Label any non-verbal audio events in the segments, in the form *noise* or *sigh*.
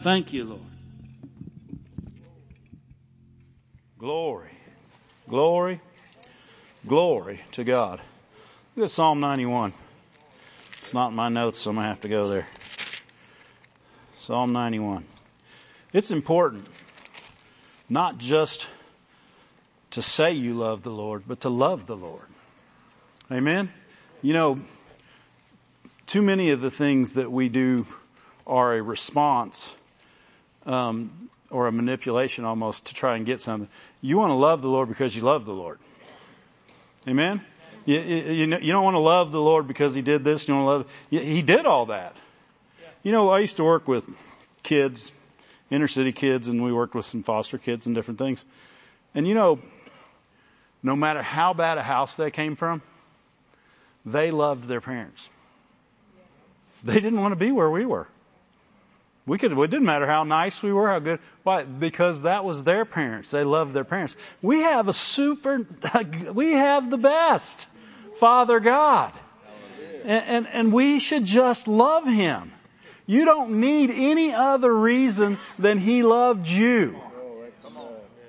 Thank you, Lord. Glory. Glory. Glory to God. Look at Psalm 91. It's not in my notes, so I'm going to have to go there. Psalm 91. It's important not just to say you love the Lord, but to love the Lord. Amen? You know, too many of the things that we do are a response um, or a manipulation almost to try and get something. You want to love the Lord because you love the Lord. Amen? You, you, you don't want to love the Lord because He did this. You to love. He did all that. You know, I used to work with kids, inner city kids, and we worked with some foster kids and different things. And you know, no matter how bad a house they came from, they loved their parents. They didn't want to be where we were. We could, it didn't matter how nice we were, how good. Why? Because that was their parents. They loved their parents. We have a super, *laughs* we have the best Father God. And, and, and we should just love Him. You don't need any other reason than He loved you.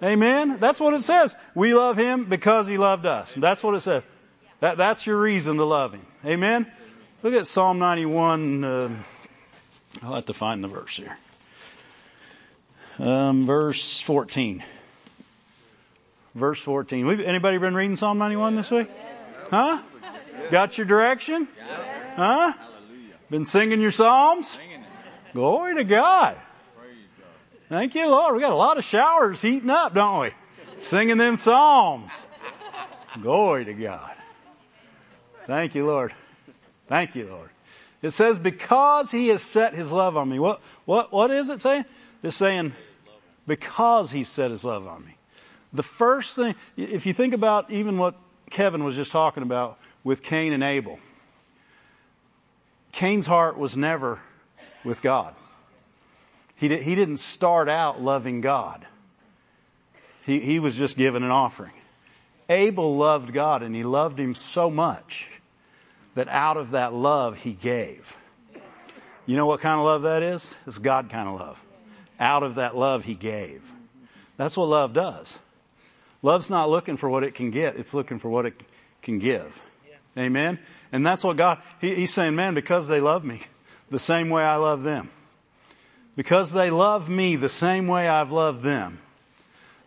Amen? That's what it says. We love Him because He loved us. That's what it says. That, that's your reason to love Him. Amen? Look at Psalm 91. Uh, I'll have to find the verse here. Um, verse 14. Verse 14. We've, anybody been reading Psalm 91 this week? Huh? Got your direction? Huh? Been singing your psalms? Glory to God. Thank you, Lord. We got a lot of showers heating up, don't we? Singing them psalms. Glory to God. Thank you, Lord. Thank you, Lord. It says, because he has set his love on me. What, what, what is it saying? It's saying, because he set his love on me. The first thing, if you think about even what Kevin was just talking about with Cain and Abel, Cain's heart was never with God. He, did, he didn't start out loving God. He, he was just given an offering. Abel loved God and he loved him so much that out of that love he gave. You know what kind of love that is? It's God kind of love. Out of that love he gave. That's what love does. Love's not looking for what it can get, it's looking for what it can give. Amen? And that's what God, he, He's saying, man, because they love me the same way I love them, because they love me the same way I've loved them,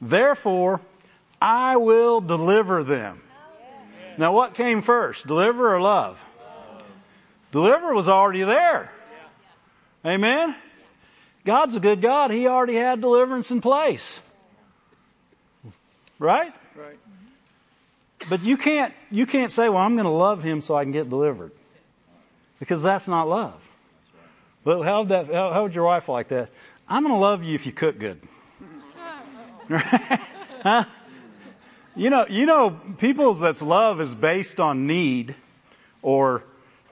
therefore, I will deliver them. Now what came first? Deliver or love? Deliver was already there. Amen? God's a good God. He already had deliverance in place. Right? Right. But you can't, you can't say, well, I'm going to love him so I can get delivered. Because that's not love. But how would that, how, would your wife like that? I'm going to love you if you cook good. *laughs* Huh? You know, you know, people that's love is based on need or,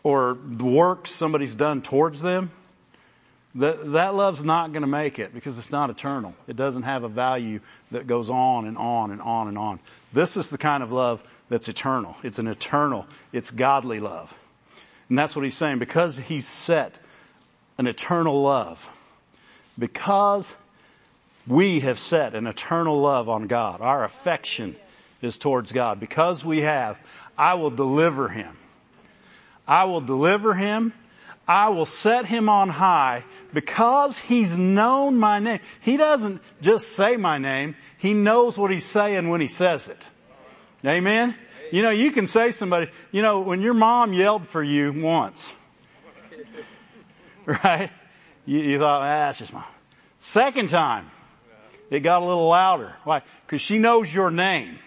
or the work somebody's done towards them. That, that love's not going to make it because it's not eternal. It doesn't have a value that goes on and on and on and on. This is the kind of love that's eternal. It's an eternal, it's godly love. And that's what he's saying. Because he's set an eternal love, because we have set an eternal love on God, our affection is towards God. Because we have, I will deliver him. I will deliver him. I will set him on high because he's known my name. He doesn't just say my name. He knows what he's saying when he says it. Amen? You know, you can say somebody, you know, when your mom yelled for you once, *laughs* right? You, you thought, ah, that's just mom. Second time, it got a little louder. Why? Because she knows your name.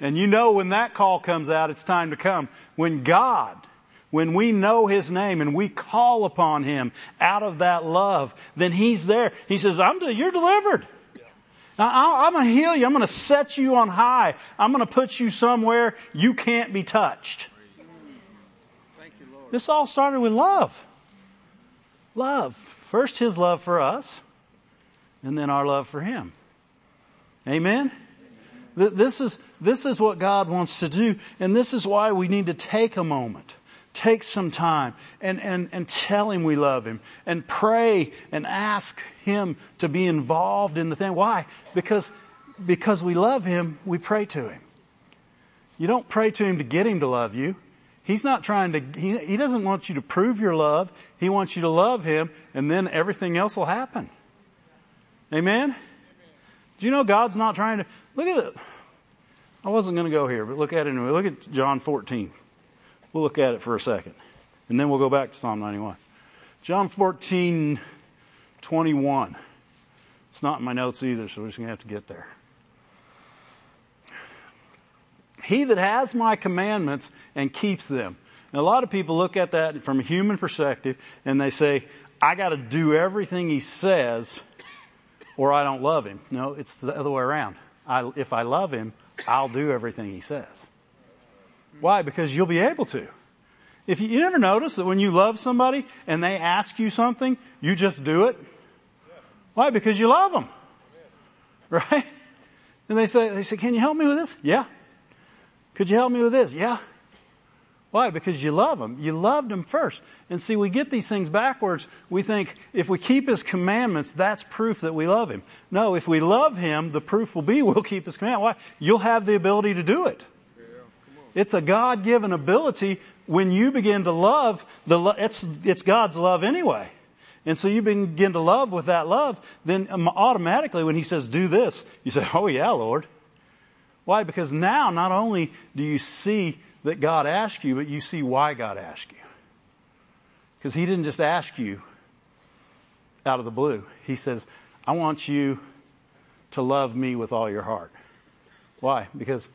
And you know when that call comes out, it's time to come. When God, when we know His name and we call upon Him out of that love, then He's there. He says, I'm, you're delivered. I'm going to heal you. I'm going to set you on high. I'm going to put you somewhere you can't be touched. You, this all started with love. Love. First, His love for us, and then our love for Him. Amen? This is, this is what God wants to do, and this is why we need to take a moment take some time and, and, and tell him we love him and pray and ask him to be involved in the thing. Why? Because, because we love him, we pray to him. You don't pray to him to get him to love you. He's not trying to, he, he doesn't want you to prove your love. He wants you to love him and then everything else will happen. Amen? Do you know God's not trying to, look at it. I wasn't going to go here, but look at it anyway. Look at John 14. We'll look at it for a second. And then we'll go back to Psalm 91. John 14, 21. It's not in my notes either, so we're just going to have to get there. He that has my commandments and keeps them. Now, a lot of people look at that from a human perspective and they say, I got to do everything he says or I don't love him. No, it's the other way around. I, if I love him, I'll do everything he says. Why? Because you'll be able to. If you, you never notice that when you love somebody and they ask you something, you just do it. Why? Because you love them. *laughs* Right? And they say, they say, can you help me with this? Yeah. Could you help me with this? Yeah. Why? Because you love Him. You loved Him first. And see, we get these things backwards. We think if we keep His commandments, that's proof that we love Him. No, if we love Him, the proof will be *laughs* we'll keep His commandments. Why? You'll have the ability to do it. It's a God-given ability. When you begin to love, the it's it's God's love anyway. And so you begin to love with that love, then um, automatically when He says do this, you say, "Oh yeah, Lord." Why? Because now not only do you see that God asked you, but you see why God asked you. Because He didn't just ask you out of the blue. He says, I want you to love me with all your heart. Why? Because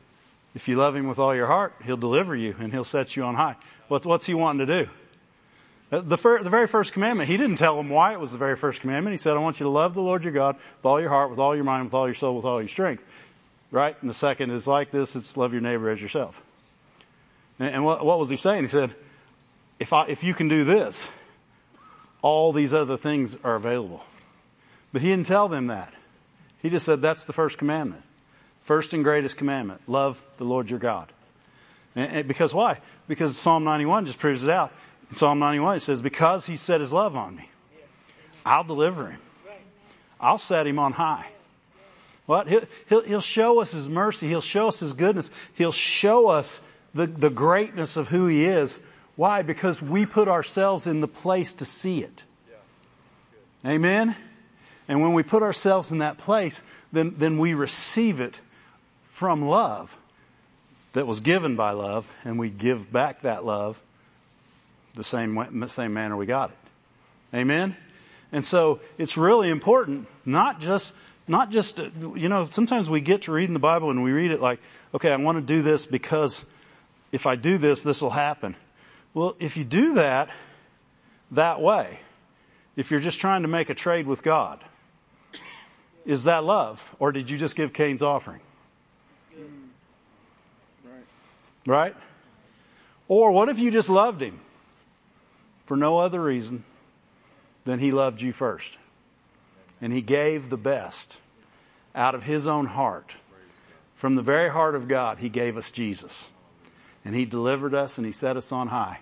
if you love him with all your heart, he'll deliver you and he'll set you on high. What's, what's he wanting to do? Uh, the, fir- the very first commandment, he didn't tell them why it was the very first commandment. He said, I want you to love the Lord your God with all your heart, with all your mind, with all your soul, with all your strength. Right? And the second is like this, it's love your neighbor as yourself. And, what, what was he saying? He said, if I, if you can do this, all these other things are available. But he didn't tell them that. He just said that's the first commandment. First and greatest commandment. Love the Lord your God. And, and because why? Because Psalm 91 just proves it out. In Psalm 91 it says, because he set his love on me, I'll deliver him. I'll set him on high. What? He'll, he'll, he'll show us his mercy. He'll show us his goodness. He'll show us the, the greatness of who he is. Why? Because we put ourselves in the place to see it. Amen? And when we put ourselves in that place, then, then we receive it from love that was given by love, and we give back that love the same, way, the same manner we got it. Amen? And so it's really important, not just, not just, you know, sometimes we get to reading the Bible and we read it like, okay, I want to do this because if I do this, this will happen. Well, if you do that that way, if you're just trying to make a trade with God, is that love? Or did you just give Cain's offering? Right? Right. Or what if you just loved him for no other reason than he loved you first? And he gave the best out of his own heart. From the very heart of God, he gave us Jesus. And he delivered us and he set us on high.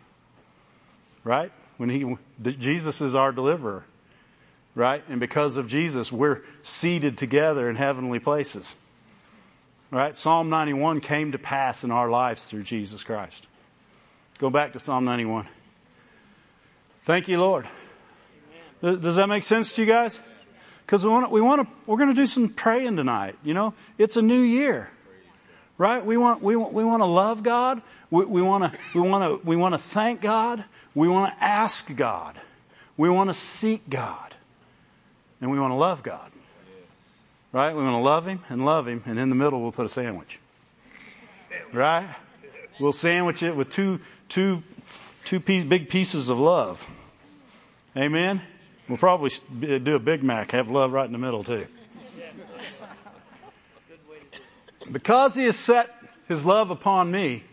Right? When he, Jesus is our deliverer. Right? And because of Jesus, we're seated together in heavenly places. Right? Psalm 91 came to pass in our lives through Jesus Christ. Go back to Psalm 91. Thank you, Lord. Does that make sense to you guys? Because we want, we want to, we're going to do some praying tonight. You know, it's a new year, right? We want, we want, we want to love God. We, we want to, we want to, we want to thank God. We want to ask God. We want to seek God, and we want to love God. Right? We want to love him and love him, and in the middle we'll put a sandwich. Right? We'll sandwich it with two, two, two piece, big pieces of love. Amen? We'll probably do a Big Mac, have love right in the middle too. Because he has set his love upon me,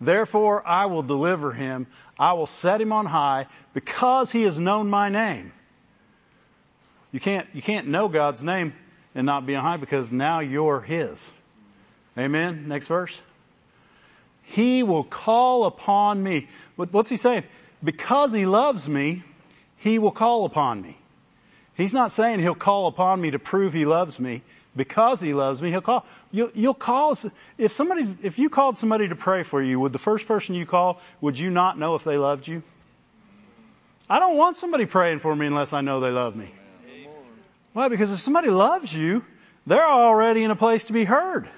therefore I will deliver him. I will set him on high because he has known my name. You can't, you can't know God's name and not be on high because now you're His. Amen. Next verse. He will call upon me. What's he saying? Because he loves me, he will call upon me. He's not saying he'll call upon me to prove he loves me. Because he loves me, he'll call. You'll, you'll call, if somebody's, if you called somebody to pray for you, would the first person you call, would you not know if they loved you? I don't want somebody praying for me unless I know they love me. Why? Because if somebody loves you, they're already in a place to be heard.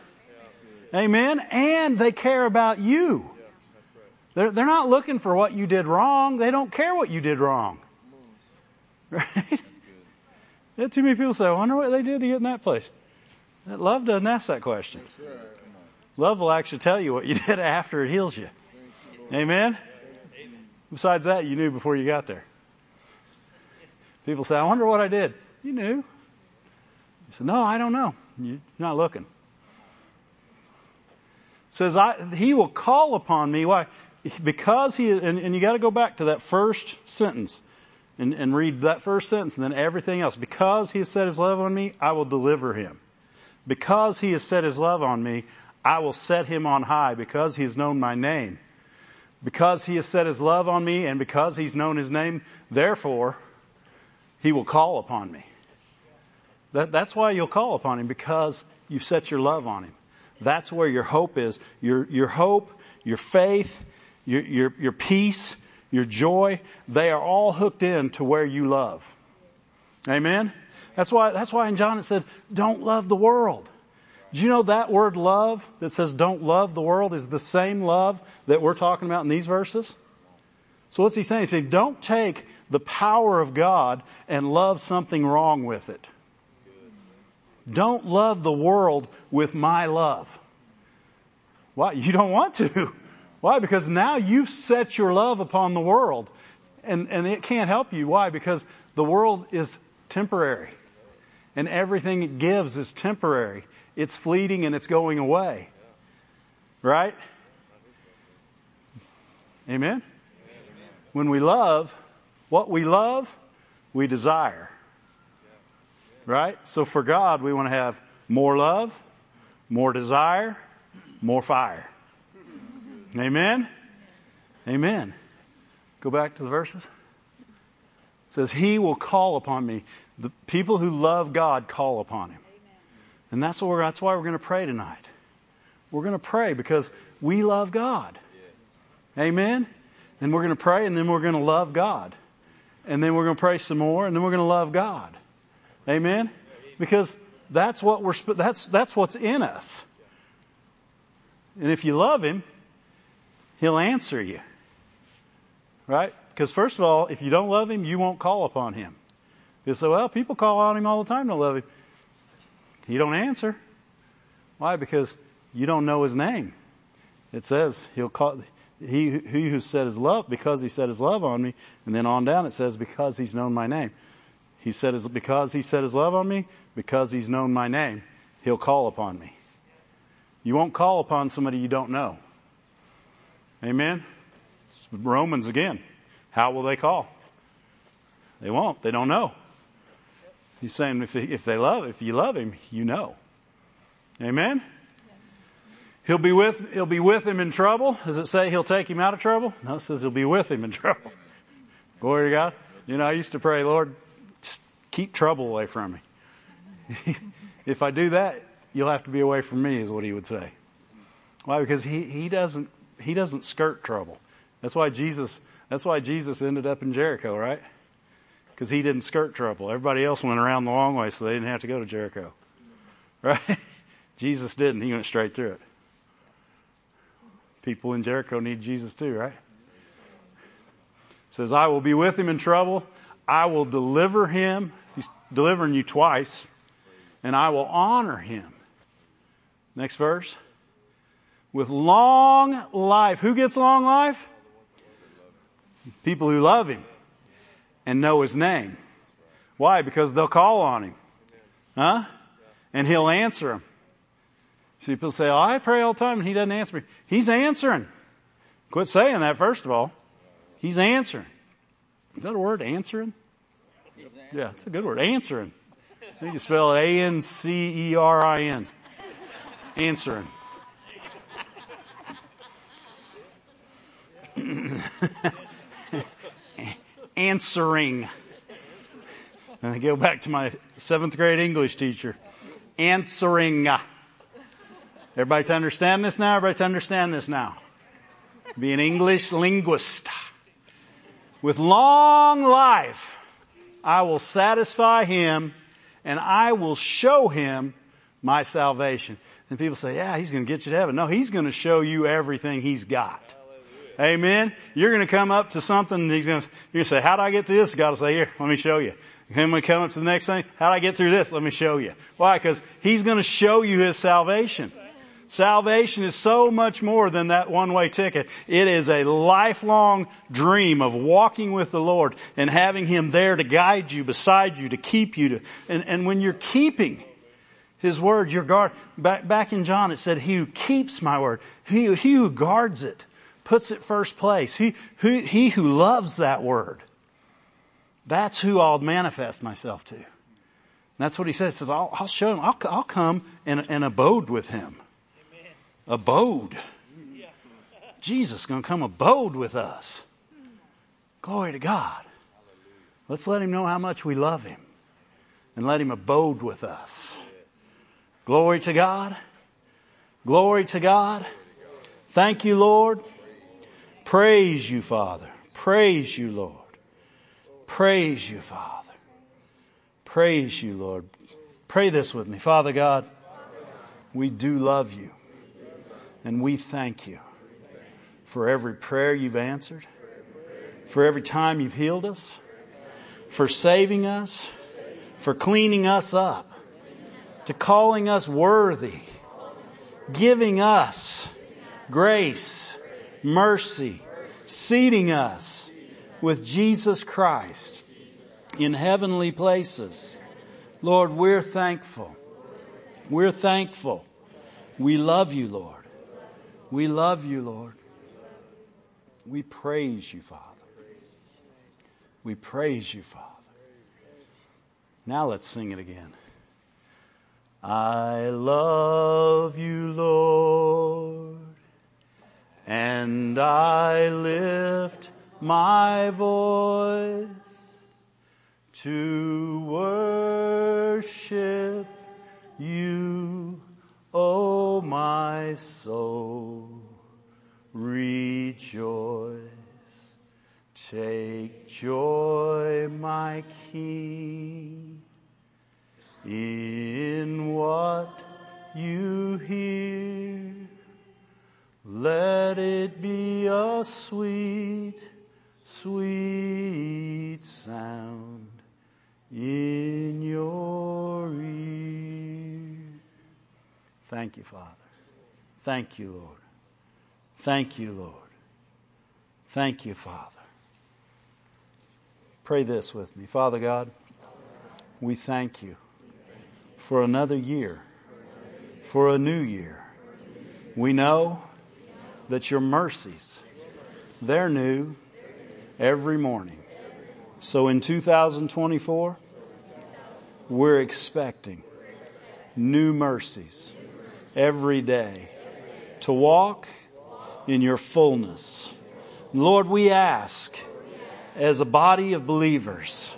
Amen. And they care about you. They're, they're not looking for what you did wrong. They don't care what you did wrong. *laughs* Right? Yeah, too many people say, I wonder what they did to get in that place. Love doesn't ask that question. Love will actually tell you what you *laughs* did after it heals you. Amen? Besides that, you knew before you got there. People say, I wonder what I did. You knew. You said, No, I don't know. You're not looking. It says, I, He will call upon me. Why? Because He, and, and you got to go back to that first sentence and, and read that first sentence and then everything else. Because He has set His love on me, I will deliver Him. Because He has set His love on me, I will set Him on high because He has known my name. Because He has set His love on me and because He's known His name, therefore, He will call upon me. That, that's why you'll call upon him because you've set your love on him. That's where your hope is. Your, your hope, your faith, your, your, your peace, your joy, they are all hooked in to where you love. Amen? That's why, that's why in John it said, don't love the world. Do you know that word love that says don't love the world is the same love that we're talking about in these verses? So what's he saying? He's saying don't take the power of God and love something wrong with it. Don't love the world with my love. Why? You don't want to. Why? Because now you've set your love upon the world. And, and it can't help you. Why? Because the world is temporary. And everything it gives is temporary. It's fleeting and it's going away. Right? Amen? When we love, what we love, we desire. Right? So for God, we want to have more love, more desire, more fire. Amen? Amen. Go back to the verses. It says, He will call upon me. The people who love God call upon Him. And that's, what that's why we're going to pray tonight. We're going to pray because we love God. Amen? And we're going to pray and then we're going to love God. And then we're going to pray some more and then we're going to love God. Amen? Because that's what we're, that's, that's what's in us. And if you love Him, He'll answer you. Right? Because first of all, if you don't love Him, you won't call upon Him. You say, well, people call on Him all the time to love Him. He don't answer. Why? Because you don't know His name. It says He'll call, He, who set His love, because He set His love on me, and then on down it says, because He's known my name. He said, his, because he set his love on me, because he's known my name, he'll call upon me. You won't call upon somebody you don't know. Amen? Romans again. How will they call? They won't. They don't know. He's saying if, if they love, if you love him, you know. Amen? He'll be with, he'll be with him in trouble. Does it say he'll take him out of trouble? No, it says he'll be with him in *laughs* trouble. Glory to God. You know, I used to pray, Lord, just keep trouble away from me. *laughs* if I do that, you'll have to be away from me, is what he would say. Why? Because he, he doesn't he doesn't skirt trouble. That's why Jesus that's why Jesus ended up in Jericho, right? Because he didn't skirt trouble. Everybody else went around the long way, so they didn't have to go to Jericho. *laughs* Right? Jesus didn't. He went straight through it. People in Jericho need Jesus too, right? Says, I will be with him in trouble. I will deliver him. He's delivering you twice. And I will honor him. Next verse. With long life. Who gets long life? People who love him and know his name. Why? Because they'll call on him. Huh? And he'll answer them. See, people say, oh, I pray all the time and he doesn't answer me. He's answering. Quit saying that, first of all. He's answering. Is that a word, answering? Yeah, it's a good word. Answering. You spell it A-N-C-E-R-I-N. Answering. *clears throat* Answering. And I go back to my seventh grade English teacher. Answering. Everybody to understand this now? Everybody to understand this now? Be an English linguist. With long life, I will satisfy him and I will show him my salvation. And people say, yeah, he's going to get you to heaven. No, he's going to show you everything he's got. Amen. You're going to come up to something and he's going to, you're going to say, how do I get through this? God will say, here, let me show you. And we come up to the next thing, how do I get through this? Let me show you. Why? Because he's going to show you his salvation. Salvation is so much more than that one way ticket. It is a lifelong dream of walking with the Lord and having Him there to guide you, beside you, to keep you to, and, and when you're keeping His word, your guard, back, back in John it said, He who keeps my word, he, he who guards it, puts it first place, he, he, he who loves that word. That's who I'll manifest myself to. And that's what he says. He says, I'll, I'll show him, I'll, I'll come and, and abode with him abode. Jesus is going to come abode with us. Glory to God. Let's let him know how much we love him and let him abode with us. Glory to God. Glory to God. Thank you, Lord. Praise you, Father. Praise you, Lord. Praise you, Father. Praise you, Lord. Pray this with me. Father God, we do love you. And we thank you for every prayer you've answered, for every time you've healed us, for saving us, for cleaning us up, to calling us worthy, giving us grace, mercy, seating us with Jesus Christ in heavenly places. Lord, we're thankful. We're thankful. We love you, Lord. We love you, Lord. We praise you, Father. We praise you, Father. Now let's sing it again. I love you, Lord, and I lift my voice to worship you O my soul, rejoice. Take joy, my King, in what you hear. Let it be a sweet, sweet sound in your ear. Thank you, Father. Thank you, Lord. Thank you, Lord. Thank you, Father. Pray this with me. Father God, we thank you for another year, for a new year. We know that your mercies, they're new every morning. So in 2024, we're expecting new mercies every day to walk in your fullness. Lord, we ask as a body of believers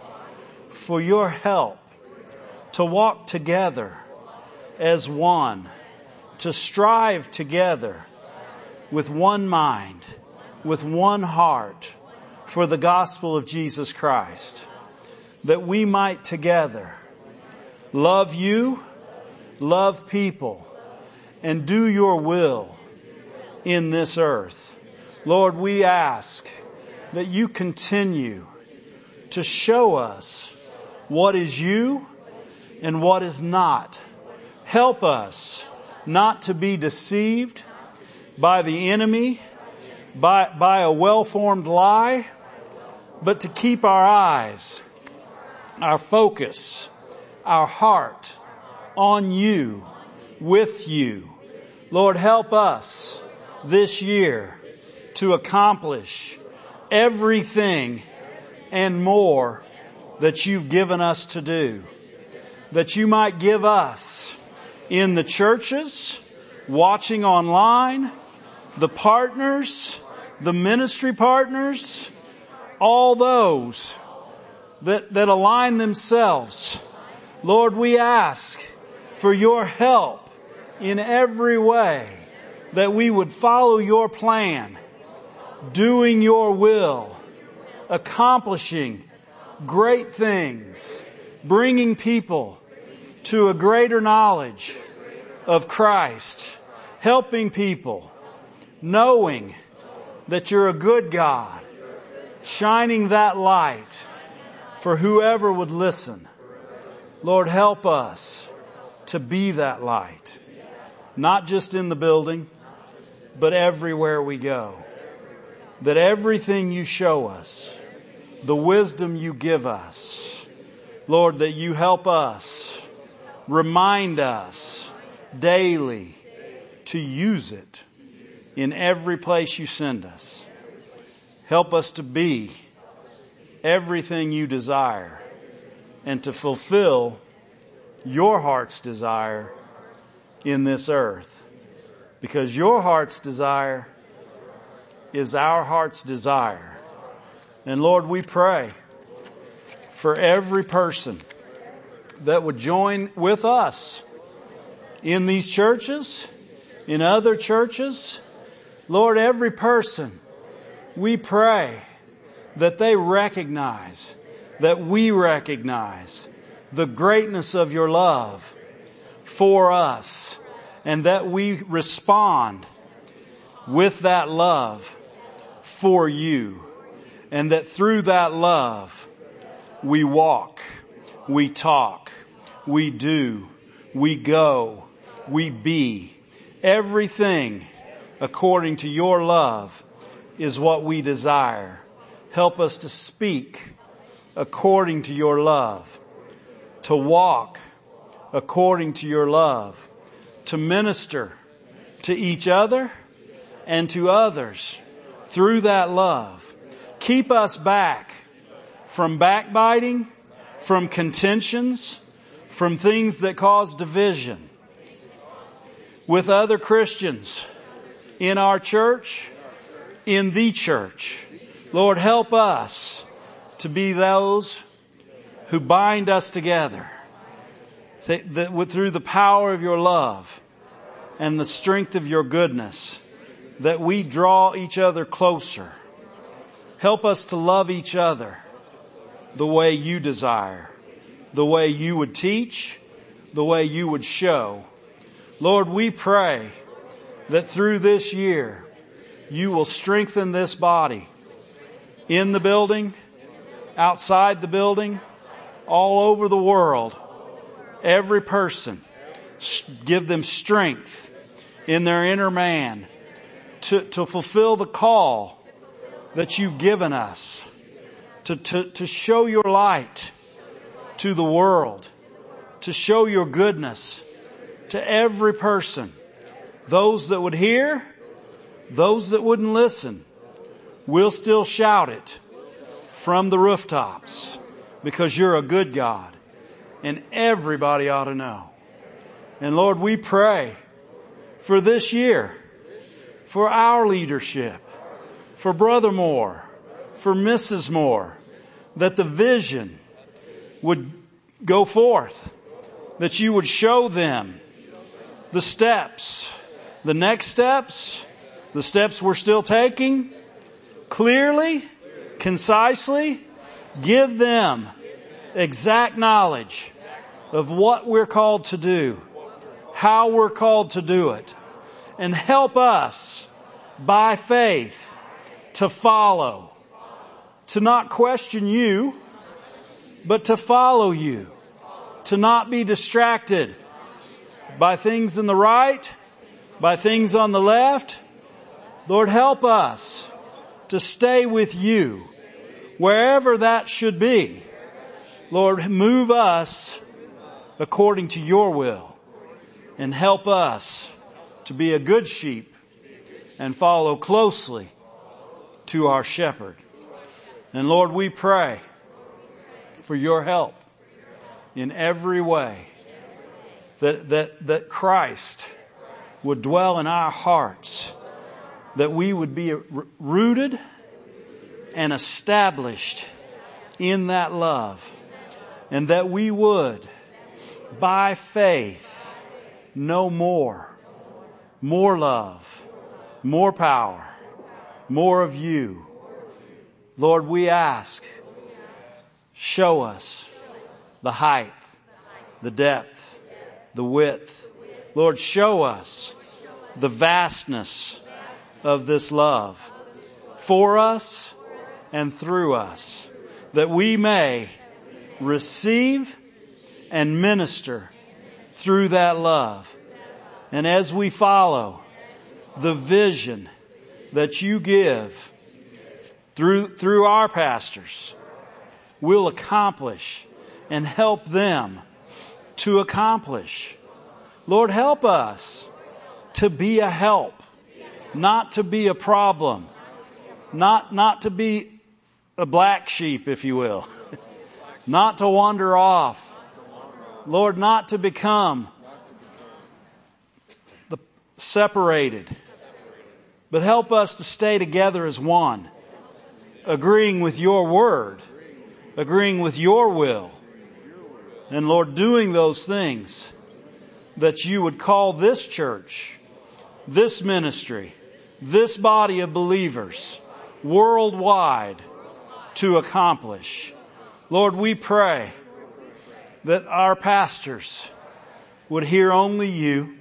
for your help to walk together as one, to strive together with one mind, with one heart for the gospel of Jesus Christ, that we might together love you, love people, and do your will in this earth. Lord, we ask that you continue to show us what is you and what is not. Help us not to be deceived by the enemy, by, by a well-formed lie, but to keep our eyes, our focus, our heart on you, with you, Lord, help us this year to accomplish everything and more that you've given us to do. That you might give us in the churches, watching online, the partners, the ministry partners, all those that, that align themselves. Lord, we ask for your help in every way that we would follow your plan, doing your will, accomplishing great things, bringing people to a greater knowledge of Christ, helping people, knowing that you're a good God, shining that light for whoever would listen. Lord, help us to be that light, not just in the building, but everywhere we go. That everything you show us, the wisdom you give us, Lord, that you help us, remind us daily to use it in every place you send us. Help us to be everything you desire and to fulfill your heart's desire in this earth. Because your heart's desire is our heart's desire. And Lord, we pray for every person that would join with us in these churches, in other churches. Lord, every person, we pray that they recognize, that we recognize the greatness of your love for us and that we respond with that love for you and that through that love we walk, we talk, we do, we go, we be. Everything according to your love is what we desire. Help us to speak according to your love, to walk according to your love, to minister to each other and to others through that love. Keep us back from backbiting, from contentions, from things that cause division with other Christians in our church, in the church. Lord, help us to be those who bind us together through the power of your love and the strength of your goodness, that we draw each other closer. Help us to love each other the way you desire, the way you would teach, the way you would show. Lord, we pray that through this year, you will strengthen this body in the building, outside the building, all over the world every person. Give them strength in their inner man to, to fulfill the call that you've given us to, to, to show your light to the world, to show your goodness to every person. Those that would hear, those that wouldn't listen, we'll still shout it from the rooftops because you're a good God and everybody ought to know. And Lord, we pray for this year, for our leadership, for Brother Moore, for Mrs. Moore, that the vision would go forth, that you would show them the steps, the next steps, the steps we're still taking, clearly, concisely, give them exact knowledge of what we're called to do, how we're called to do it, and help us by faith to follow, to not question you, but to follow you, to not be distracted by things in the right, by things on the left. Lord, help us to stay with you wherever that should be. Lord, move us according to your will and help us to be a good sheep and follow closely to our shepherd. And Lord, we pray for your help in every way that, that, that Christ would dwell in our hearts that we would be rooted and established in that love and that we would by faith know more, more love, more power, more of you. Lord, we ask, show us the height, the depth, the width. Lord, show us the vastness of this love for us and through us, that we may receive and minister through that love. And as we follow the vision that you give through, through our pastors, we'll accomplish and help them to accomplish. Lord, help us to be a help, not to be a problem, not, not to be a black sheep, if you will, *laughs* not to wander off. Lord, not to become the separated, but help us to stay together as one, agreeing with your word, agreeing with your will, and Lord, doing those things that you would call this church, this ministry, this body of believers worldwide to accomplish. Lord, we pray that our pastors would hear only you,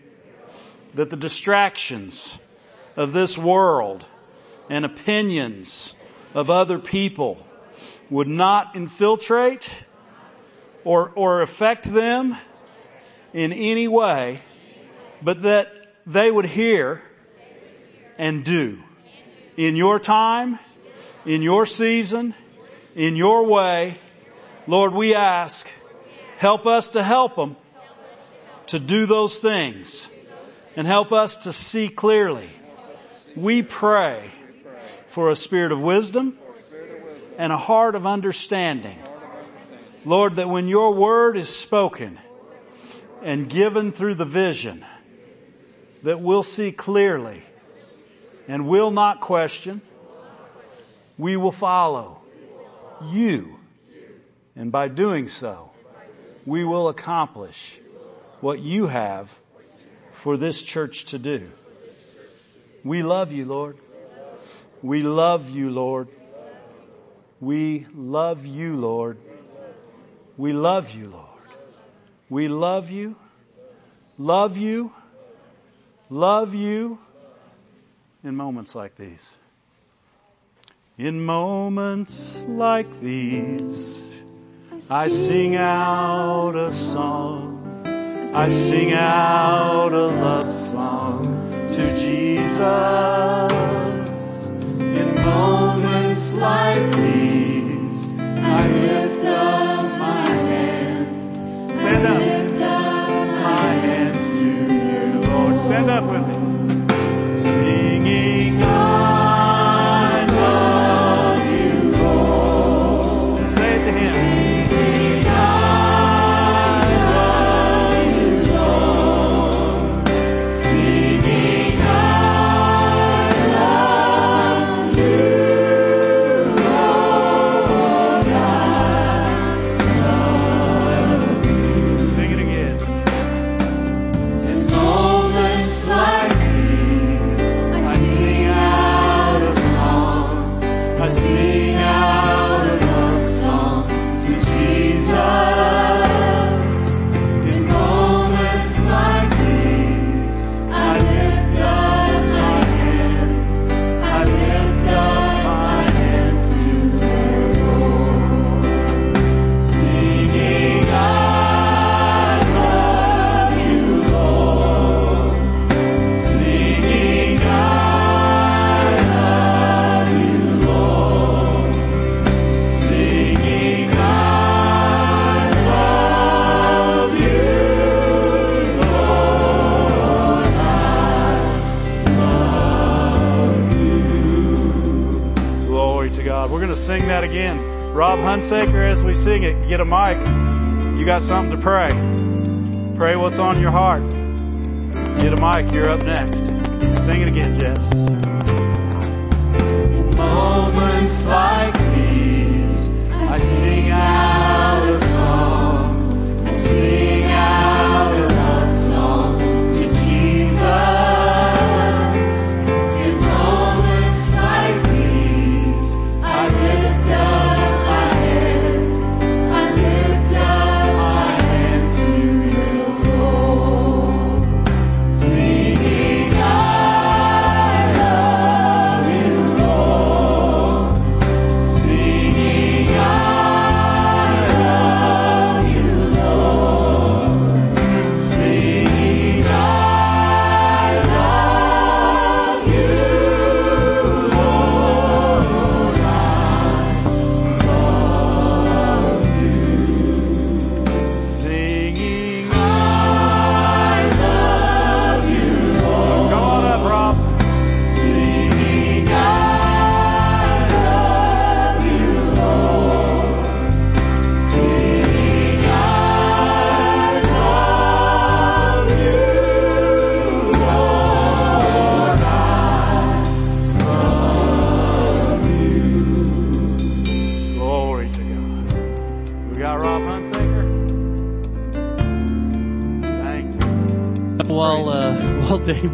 that the distractions of this world and opinions of other people would not infiltrate or, or affect them in any way, but that they would hear and do in your time, in your season, in your way. Lord, we ask, help us to help them to do those things and help us to see clearly. We pray for a spirit of wisdom and a heart of understanding. Lord, that when your word is spoken and given through the vision, that we'll see clearly and will not question. We will follow you. And by doing so, we will accomplish what you have for this church to do. We love you, Lord. We love you, Lord. We love you, Lord. We love you, Lord. We love you, love you, love you in moments like these. In moments like these, I sing out a song. I sing out a love song to Jesus. In moments like these, I lift up my hands. Stand up. My hands to you, Lord. Stand up with me.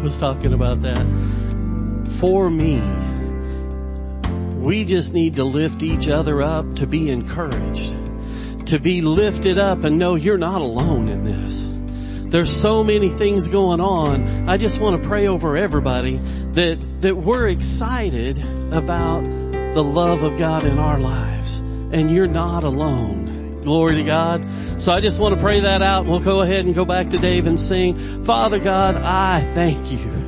Was talking about that, for me, we just need to lift each other up to be encouraged, to be lifted up and know you're not alone in this. There's so many things going on. I just want to pray over everybody that that we're excited about the love of God in our lives, and you're not alone. Glory to God. So I just want to pray that out. We'll go ahead and go back to Dave and sing. Father God, I thank you.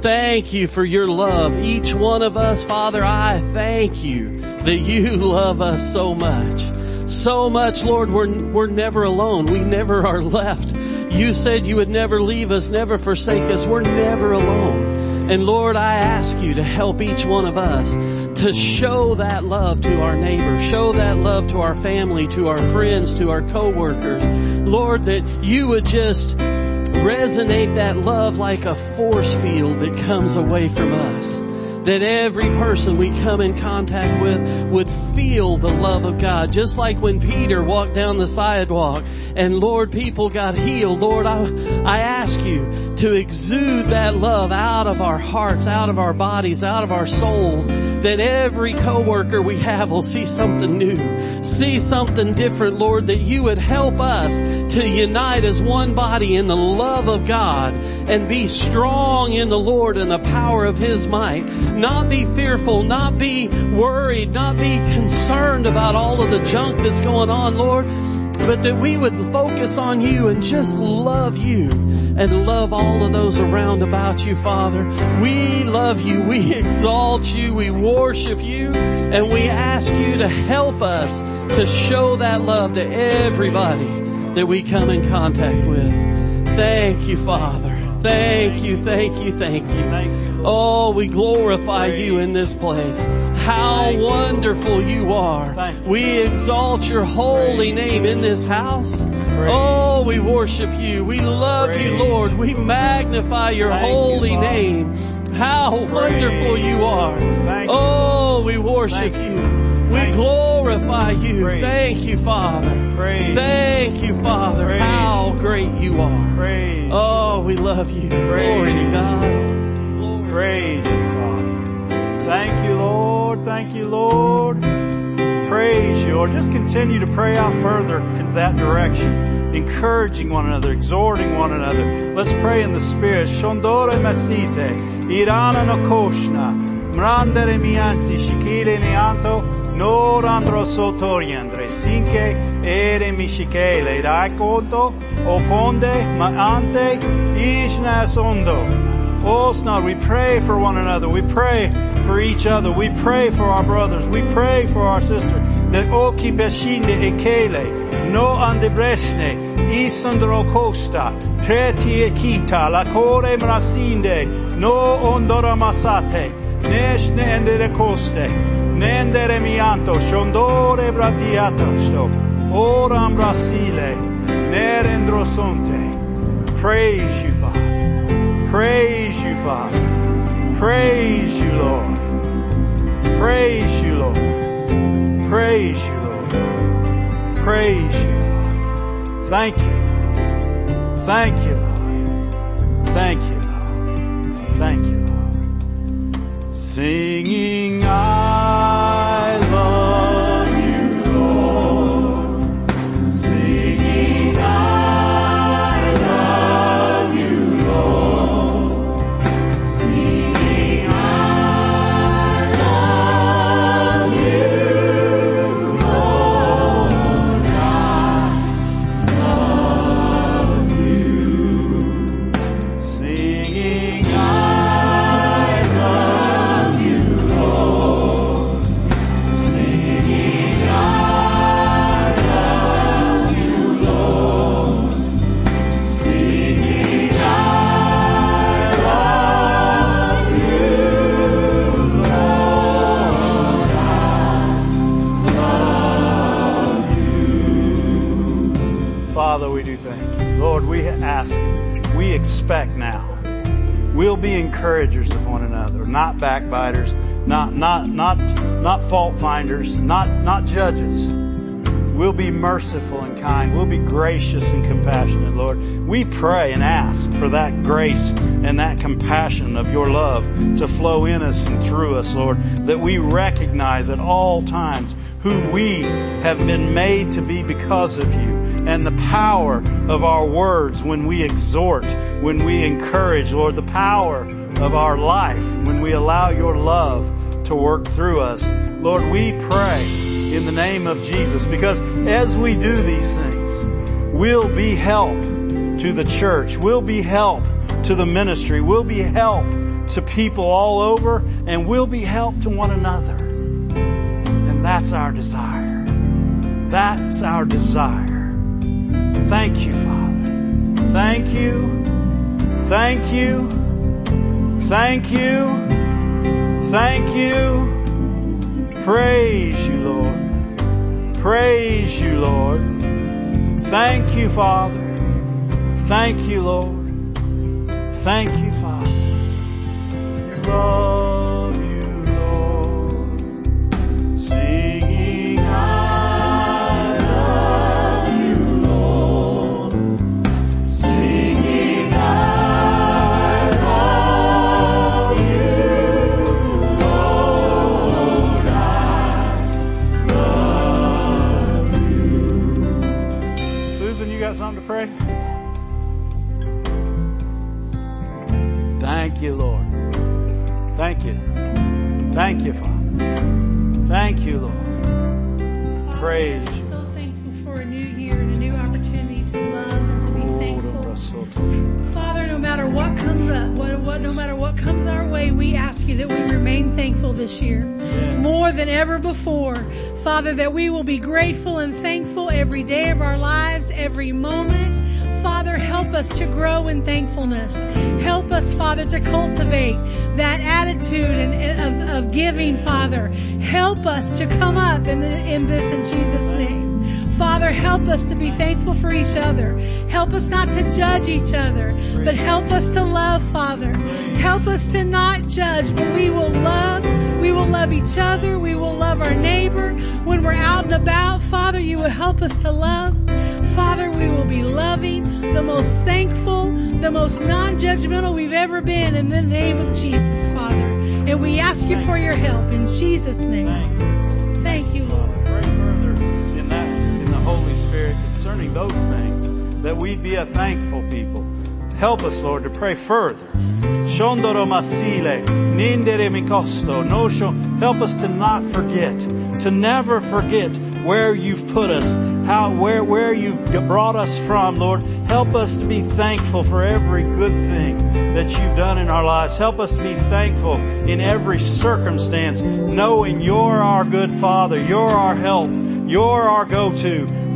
Thank you for your love. Each one of us, Father, I thank you that you love us so much. So much, Lord, we're, we're never alone. We never are left. You said you would never leave us, never forsake us. We're never alone. And Lord, I ask you to help each one of us to show that love to our neighbor, show that love to our family, to our friends, to our coworkers. Lord, that you would just resonate that love like a force field that comes away from us. That every person we come in contact with would feel the love of God. Just like when Peter walked down the sidewalk and Lord, people got healed. Lord, I, I ask you to exude that love out of our hearts, out of our bodies, out of our souls. That every coworker we have will see something new, see something different, Lord, that you would help us to unite as one body in the love of God and be strong in the Lord and the power of His might. Not be fearful, not be worried, not be concerned about all of the junk that's going on, Lord, but that we would focus on you and just love you and love all of those around about you, Father. We love you. We *laughs* exalt you. We worship you and we ask you to help us to show that love to everybody that we come in contact with. Thank you, Father. Thank you, thank you, thank you. Oh, we glorify you in this place. How wonderful you are. We exalt your holy name in this house. Oh, we worship you. We love you, Lord. We magnify your holy name. How wonderful you are. Oh, we worship you. We glorify you. Praise. Thank you, Father. Praise. Thank you, Father. Praise. How great you are. Praise. Oh, we love you. Glory to God. Glory. Praise you, Father. Thank you, Lord. Thank you, Lord. Praise you, Lord. Just continue to pray out further in that direction, encouraging one another, exhorting one another. Let's pray in the Spirit. Shondore masite, irana no koshna, mrandere mianti, shikile neanto, no randro sotoriandre, sinke ere mishikele, rakonto, oponde, maante, ishna sondo. Oh, Snod, we pray for one another. We pray for each other. We pray for our brothers. We pray for our sisters. That oki beshinde ekele, no andebresne, isandro costa, preti ekita, la core mrasinde, no ondora masate, neshne endere coste, nendere mianto, shondore bratiatosto, oram brasile, nerendrosonte. Praise you, Father. Praise you, Father. Praise you, Lord. Praise you, Lord. Praise you, Lord. Praise you. Lord. Thank you. Thank you, Lord. Thank you, Singing, I be encouragers of one another, not backbiters, not, not, not, not fault finders, not, not judges. We'll be merciful and kind. We'll be gracious and compassionate, Lord. We pray and ask for that grace and that compassion of your love to flow in us and through us, Lord, that we recognize at all times who we have been made to be because of you and the power of our words when we exhort, when we encourage, Lord, the power of our life when we allow your love to work through us. Lord, we pray in the name of Jesus because as we do these things, we'll be help to the church. We'll be help to the ministry. We'll be help to people all over and we'll be help to one another. And that's our desire. That's our desire. Thank you, Father. Thank you. Thank you. Thank you. Thank you. Praise you, Lord. Praise you, Lord. Thank you, Father. Thank you, Lord. Thank you, Father. You. Got something to pray? Thank you, Lord. Thank you. Thank you, Father. Thank you, Lord. Praise matter what comes up, what, what, no matter what comes our way, we ask you that we remain thankful this year. More than ever before. Father, that we will be grateful and thankful every day of our lives, every moment. Father, help us to grow in thankfulness. Help us, Father, to cultivate that attitude and, of, of giving, Father. Help us to come up in, the, in this in Jesus' name. Father, help us to be thankful for each other. Help us not to judge each other, but help us to love, Father. Help us to not judge, but we will love. We will love each other. We will love our neighbor. When we're out and about, Father, you will help us to love. Father, we will be loving, the most thankful, the most non-judgmental we've ever been in the name of Jesus, Father. And we ask you for your help in Jesus' name. Concerning those things, that we'd be a thankful people. Help us, Lord, to pray further. Shondoro masile, nindere mikosto, nosho. Help us to not forget, to never forget where you've put us, how, where, where you brought us from, Lord. Help us to be thankful for every good thing that you've done in our lives. Help us to be thankful in every circumstance, knowing you're our good Father, you're our help, you're our go-to.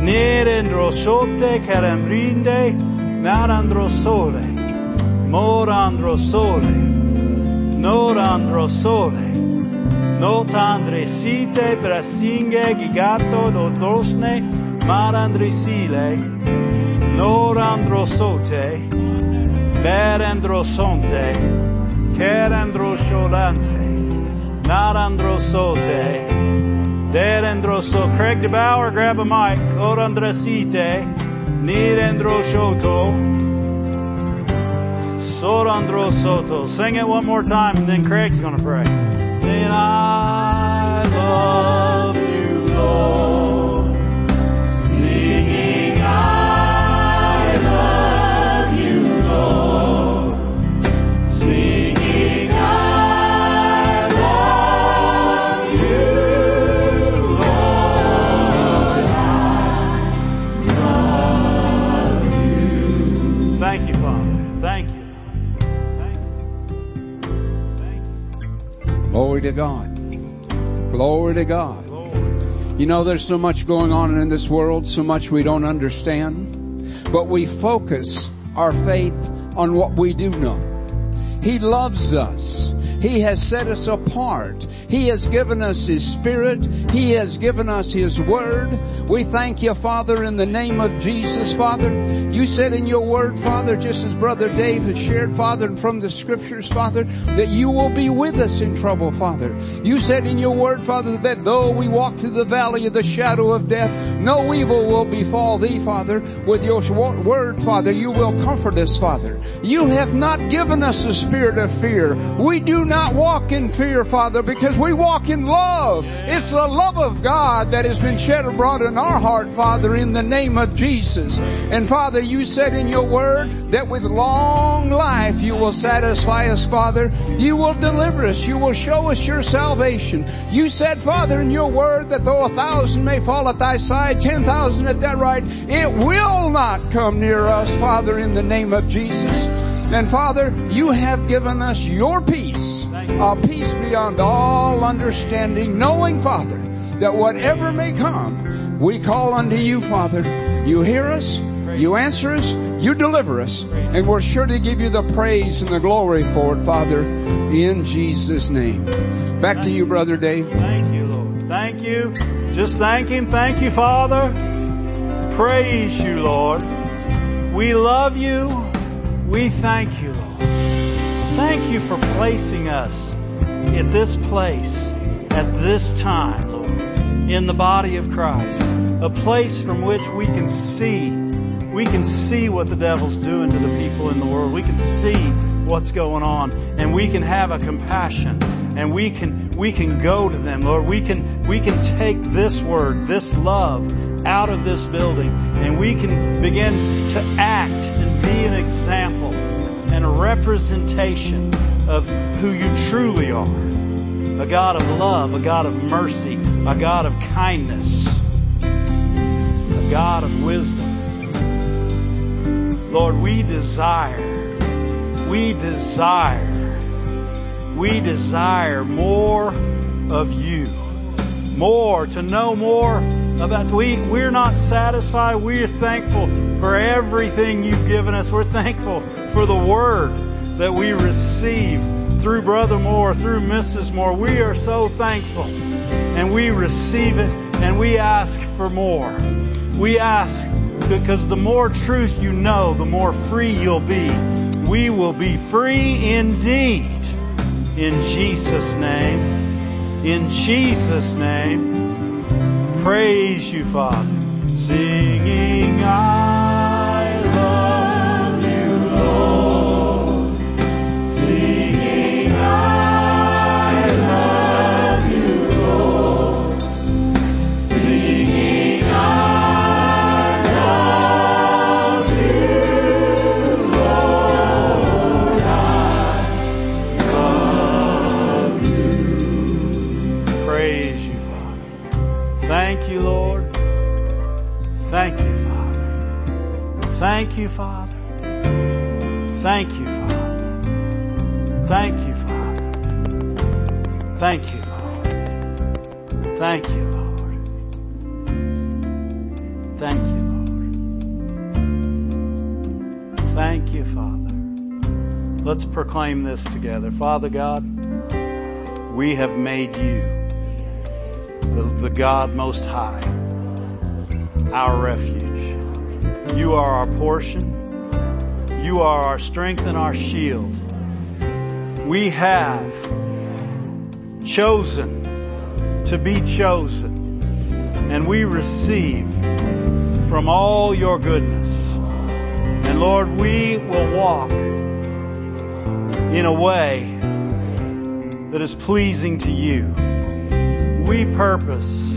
nerendrosote carambrinde, narandrosole, morandrosole, norandrosole, notandresite brasinge gigato dodosne, marandrisile, norandrosote, berendrosonte, kerandrosolante, narandrosote, derendroso. Craig DeBauer, grab a mic. Orandrasite, nirendroshoto, sorandrosoto. Sing it one more time and then Craig's gonna pray. Sing, I love God. Glory to God. You know, there's so much going on in this world, so much we don't understand, but we focus our faith on what we do know. He loves us. He has set us apart. He has given us His Spirit. He has given us His Word. We thank you, Father, in the name of Jesus, Father. You said in your Word, Father, just as Brother Dave has shared, Father, and from the Scriptures, Father, that you will be with us in trouble, Father. You said in your Word, Father, that though we walk through the valley of the shadow of death, no evil will befall thee, Father. With your Word, Father, you will comfort us, Father. You have not given us a spirit of fear. We do not walk in fear, Father, because we walk in love. It's the love of God that has been shed abroad in our heart, Father, in the name of Jesus. And Father, you said in your word that with long life you will satisfy us, Father. You will deliver us. You will show us your salvation. You said, Father, in your word that though a thousand may fall at thy side, ten thousand at that right, it will not come near us, Father, in the name of Jesus. And Father, you have given us your peace, a peace beyond all understanding, knowing, Father, that whatever may come, we call unto you, Father. You hear us, you answer us, you deliver us, and we're sure to give you the praise and the glory for it, Father, in Jesus' name. Back to you, Brother Dave. Thank you, Lord. Thank you. Just thank Him. Thank you, Father. Praise you, Lord. We love you. We thank you, Lord. Thank you for placing us in this place, at this time, in the body of Christ. A place from which we can see, we can see what the devil's doing to the people in the world. We can see what's going on and we can have a compassion and we can, we can go to them, Lord. We can, we can take this word, this love out of this building and we can begin to act and be an example and a representation of who you truly are. A God of love, a God of mercy, a God of kindness, a God of wisdom. Lord, we desire, we desire, we desire more of you. More, to know more about, we, we're not satisfied. We're thankful for everything you've given us. We're thankful for the word that we receive through Brother Moore, through Mrs. Moore. We are so thankful and we receive it and we ask for more. We ask because the more truth you know, the more free you'll be. We will be free indeed. In Jesus' name. In Jesus' name. Praise you, Father. Singing, Thank you, Lord. Thank you, Lord. Thank you, Father. Let's proclaim this together. Father God, we have made you the, the God most high, our refuge. You are our portion. You are our strength and our shield. We have chosen to be chosen and we receive from all your goodness. And Lord, we will walk in a way that is pleasing to you. We purpose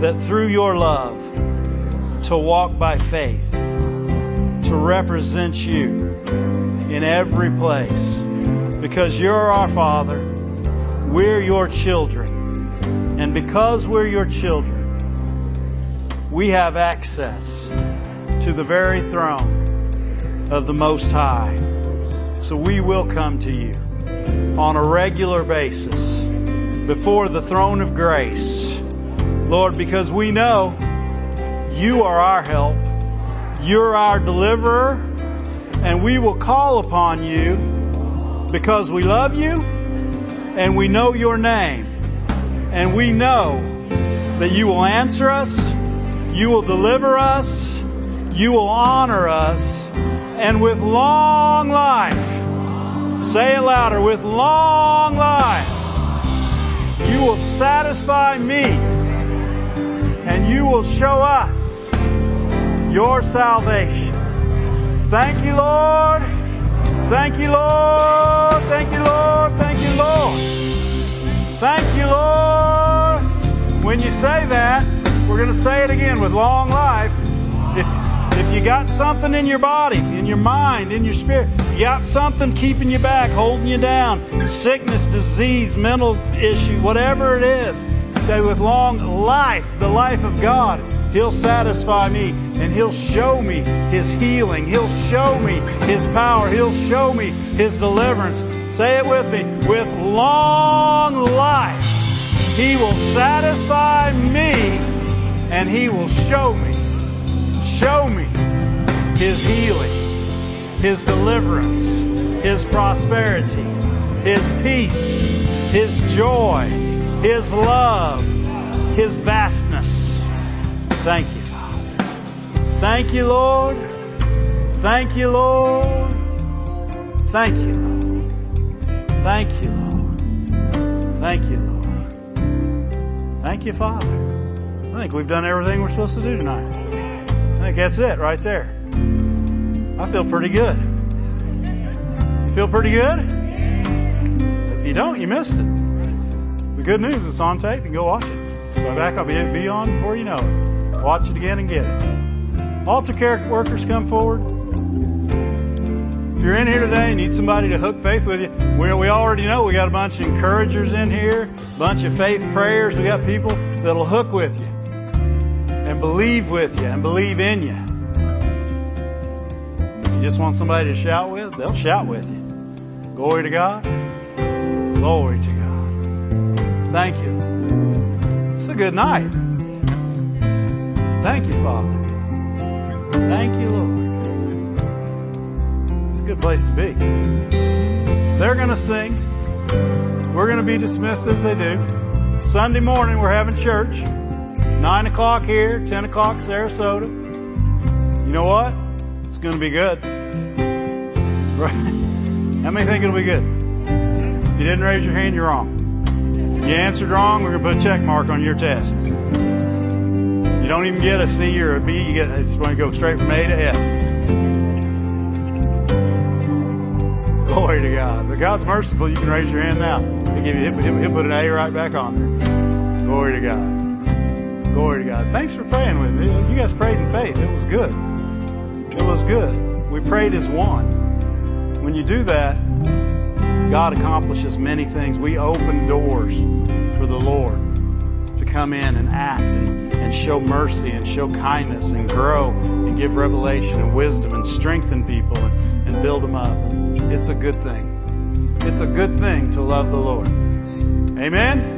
that through your love to walk by faith, to represent you in every place because you're our Father. We're your children. And because we're your children, we have access to the very throne of the Most High. So we will come to you on a regular basis before the throne of grace. Lord, because we know you are our help. You're our deliverer and we will call upon you because we love you and we know your name and we know that you will answer us, you will deliver us, you will honor us, and with long life, say it louder, with long life, you will satisfy me and you will show us your salvation. Thank you, Lord. Thank you, Lord. Thank you, Lord. Thank you, Lord. Thank you, Lord. When you say that, we're going to say it again with long life. If, if you got something in your body, in your mind, in your spirit, you got something keeping you back, holding you down, sickness, disease, mental issue, whatever it is, say with long life, the life of God, He'll satisfy me and He'll show me His healing. He'll show me His power. He'll show me His deliverance. Say it with me. With long life, He will satisfy me and He will show me, show me His healing, His deliverance, His prosperity, His peace, His joy, His love, His vastness. Thank you, Father. Thank you, Lord. Thank you, Lord. Thank you, Lord. Thank you, Lord. Thank you, Lord. Thank you, Father. I think we've done everything we're supposed to do tonight. I think that's it right there. I feel pretty good. You feel pretty good? If you don't, you missed it. The good news is on tape. You can go watch it. So back I'll be, be on before you know it. Watch it again and get it. Altar care workers come forward. If you're in here today and need somebody to hook faith with you, we, we already know we got a bunch of encouragers in here, a bunch of faith prayers. We got people that'll hook with you and believe with you and believe in you. If you just want somebody to shout with, they'll shout with you. Glory to God. Glory to God. Thank you. It's a good night. Thank you, Father. Thank you, Lord. Good place to be. They're going to sing. We're going to be dismissed as they do. Sunday morning, we're having church. 9 o'clock here, 10 o'clock Sarasota. You know what? It's going to be good. *laughs* Right? How many think it'll be good? You didn't raise your hand, you're wrong. You answered wrong, we're going to put a check mark on your test. You don't even get a C or a B. You get it's going to go straight from A to F. Glory to God. But God's merciful. You can raise your hand now. He'll give you. He'll, he'll put an A right back on there. Glory to God. Glory to God. Thanks for praying with me. You guys prayed in faith. It was good. It was good. We prayed as one. When you do that, God accomplishes many things. We open doors for the Lord to come in and act and and show mercy and show kindness and grow and give revelation and wisdom and strengthen people and, and build them up. It's a good thing. It's a good thing to love the Lord. Amen.